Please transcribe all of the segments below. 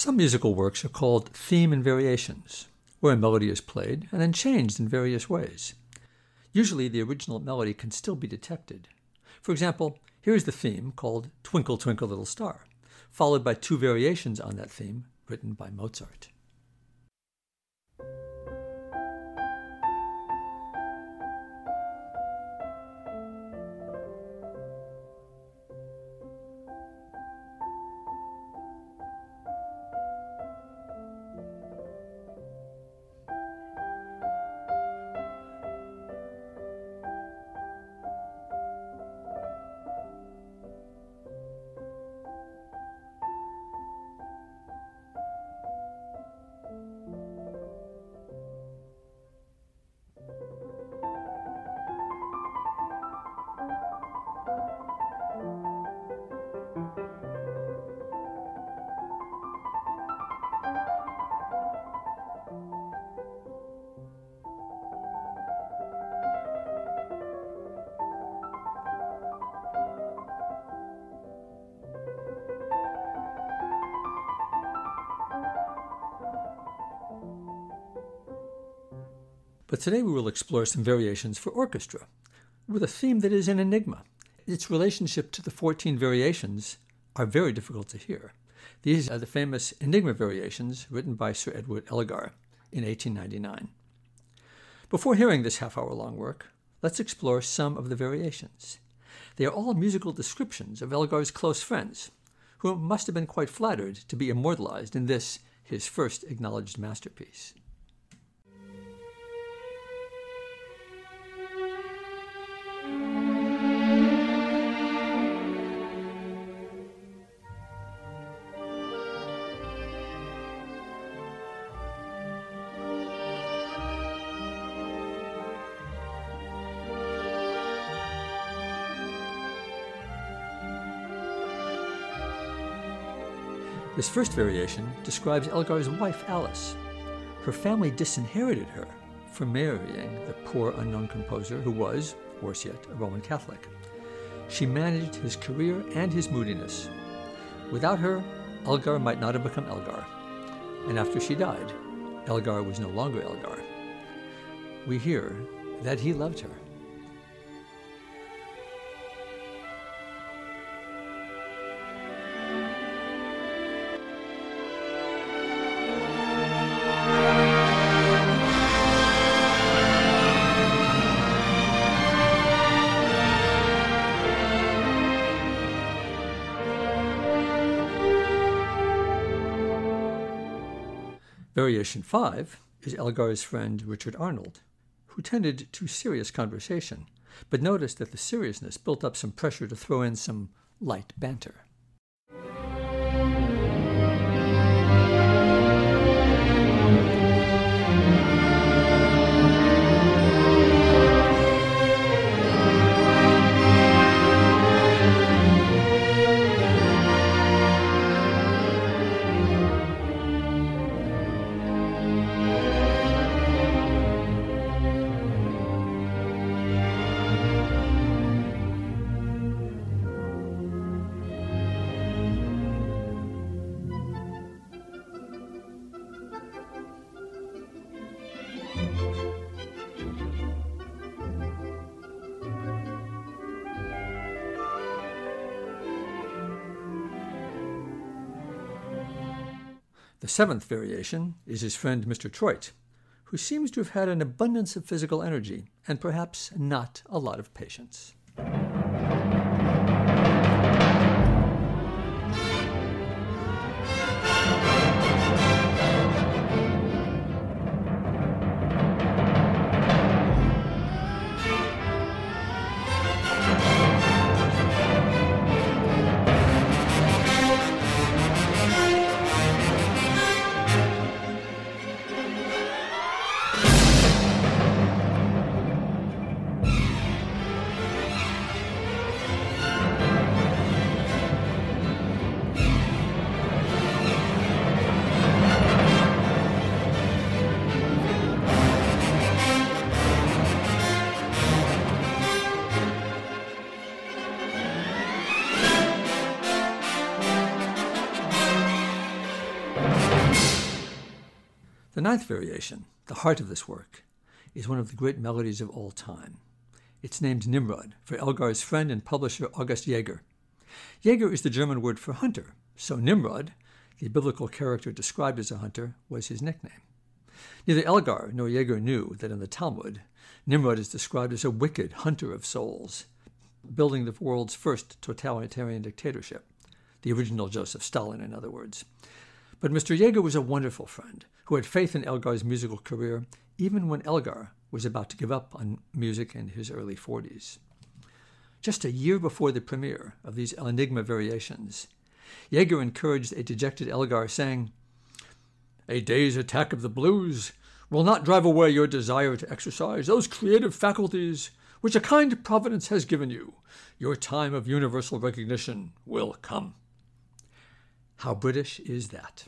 Some musical works are called theme and variations, where a melody is played and then changed in various ways. Usually, the original melody can still be detected. For example, here is the theme called Twinkle, Twinkle, Little Star, followed by two variations on that theme written by Mozart. But today we will explore some variations for orchestra, with a theme that is an enigma. Its relationship to the 14 variations are very difficult to hear. These are the famous Enigma variations written by Sir Edward Elgar in 1899. Before hearing this half hour long work, let's explore some of the variations. They are all musical descriptions of Elgar's close friends, who must have been quite flattered to be immortalized in this, his first acknowledged masterpiece. This first variation describes Elgar's wife Alice. Her family disinherited her for marrying the poor unknown composer who was, worse yet, a Roman Catholic. She managed his career and his moodiness. Without her, Elgar might not have become Elgar. And after she died, Elgar was no longer Elgar. We hear that he loved her. Variation 5 is Elgar's friend Richard Arnold, who tended to serious conversation, but noticed that the seriousness built up some pressure to throw in some light banter. Seventh variation is his friend Mr. Troyte, who seems to have had an abundance of physical energy and perhaps not a lot of patience. The ninth variation, the heart of this work, is one of the great melodies of all time. It's named Nimrod for Elgar's friend and publisher August Jaeger. Jaeger is the German word for hunter, so Nimrod, the biblical character described as a hunter, was his nickname. Neither Elgar nor Jaeger knew that in the Talmud, Nimrod is described as a wicked hunter of souls, building the world's first totalitarian dictatorship, the original Joseph Stalin, in other words. But Mr. Jaeger was a wonderful friend who had faith in Elgar's musical career, even when Elgar was about to give up on music in his early 40s. Just a year before the premiere of these Enigma variations, Jaeger encouraged a dejected Elgar, saying, A day's attack of the blues will not drive away your desire to exercise those creative faculties which a kind providence has given you. Your time of universal recognition will come. How British is that?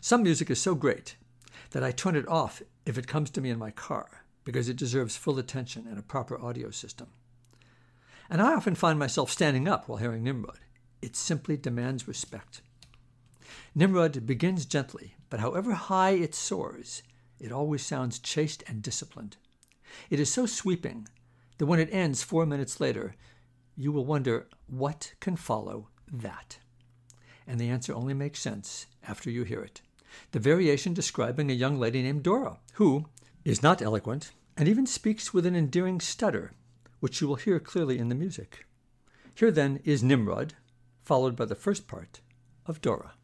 Some music is so great that I turn it off if it comes to me in my car because it deserves full attention and a proper audio system. And I often find myself standing up while hearing Nimrod. It simply demands respect. Nimrod begins gently, but however high it soars, it always sounds chaste and disciplined. It is so sweeping that when it ends four minutes later, you will wonder what can follow that. And the answer only makes sense after you hear it. The variation describing a young lady named Dora, who is not eloquent and even speaks with an endearing stutter, which you will hear clearly in the music. Here then is Nimrod, followed by the first part of Dora.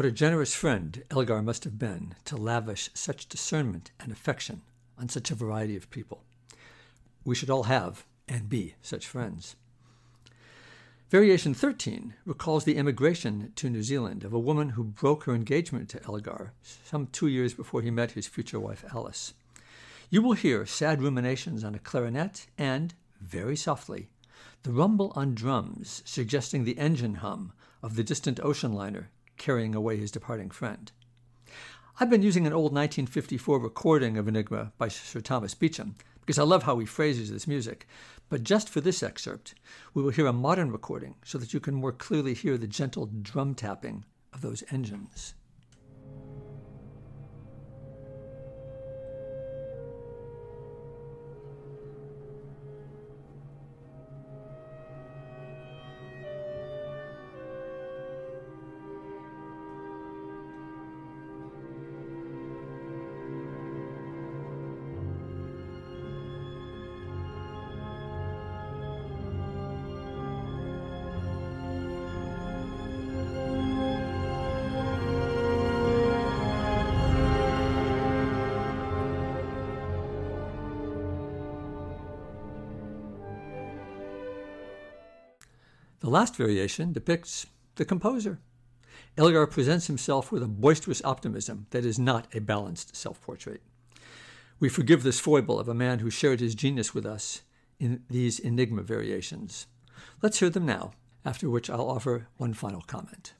What a generous friend Elgar must have been to lavish such discernment and affection on such a variety of people. We should all have and be such friends. Variation 13 recalls the emigration to New Zealand of a woman who broke her engagement to Elgar some two years before he met his future wife Alice. You will hear sad ruminations on a clarinet and, very softly, the rumble on drums suggesting the engine hum of the distant ocean liner carrying away his departing friend. I've been using an old 1954 recording of Enigma by Sir Thomas Beecham because I love how he phrases this music. But just for this excerpt, we will hear a modern recording so that you can more clearly hear the gentle drum tapping of those engines. The last variation depicts the composer. Elgar presents himself with a boisterous optimism that is not a balanced self portrait. We forgive this foible of a man who shared his genius with us in these Enigma variations. Let's hear them now, after which I'll offer one final comment.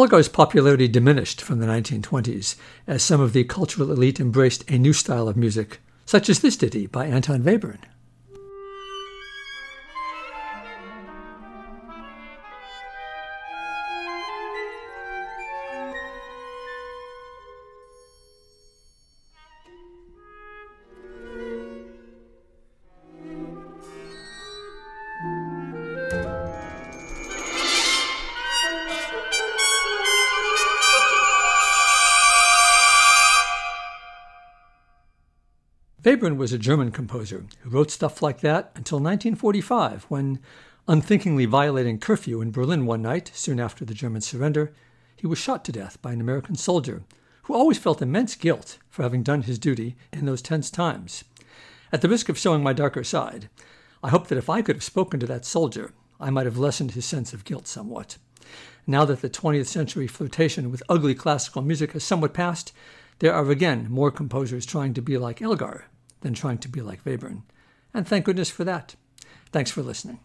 Elgar's popularity diminished from the 1920s as some of the cultural elite embraced a new style of music, such as this ditty by Anton Webern. Webern was a German composer who wrote stuff like that until 1945, when, unthinkingly violating curfew in Berlin one night, soon after the German surrender, he was shot to death by an American soldier who always felt immense guilt for having done his duty in those tense times. At the risk of showing my darker side, I hope that if I could have spoken to that soldier, I might have lessened his sense of guilt somewhat. Now that the 20th century flirtation with ugly classical music has somewhat passed, there are again more composers trying to be like Elgar than trying to be like Webern. And thank goodness for that. Thanks for listening.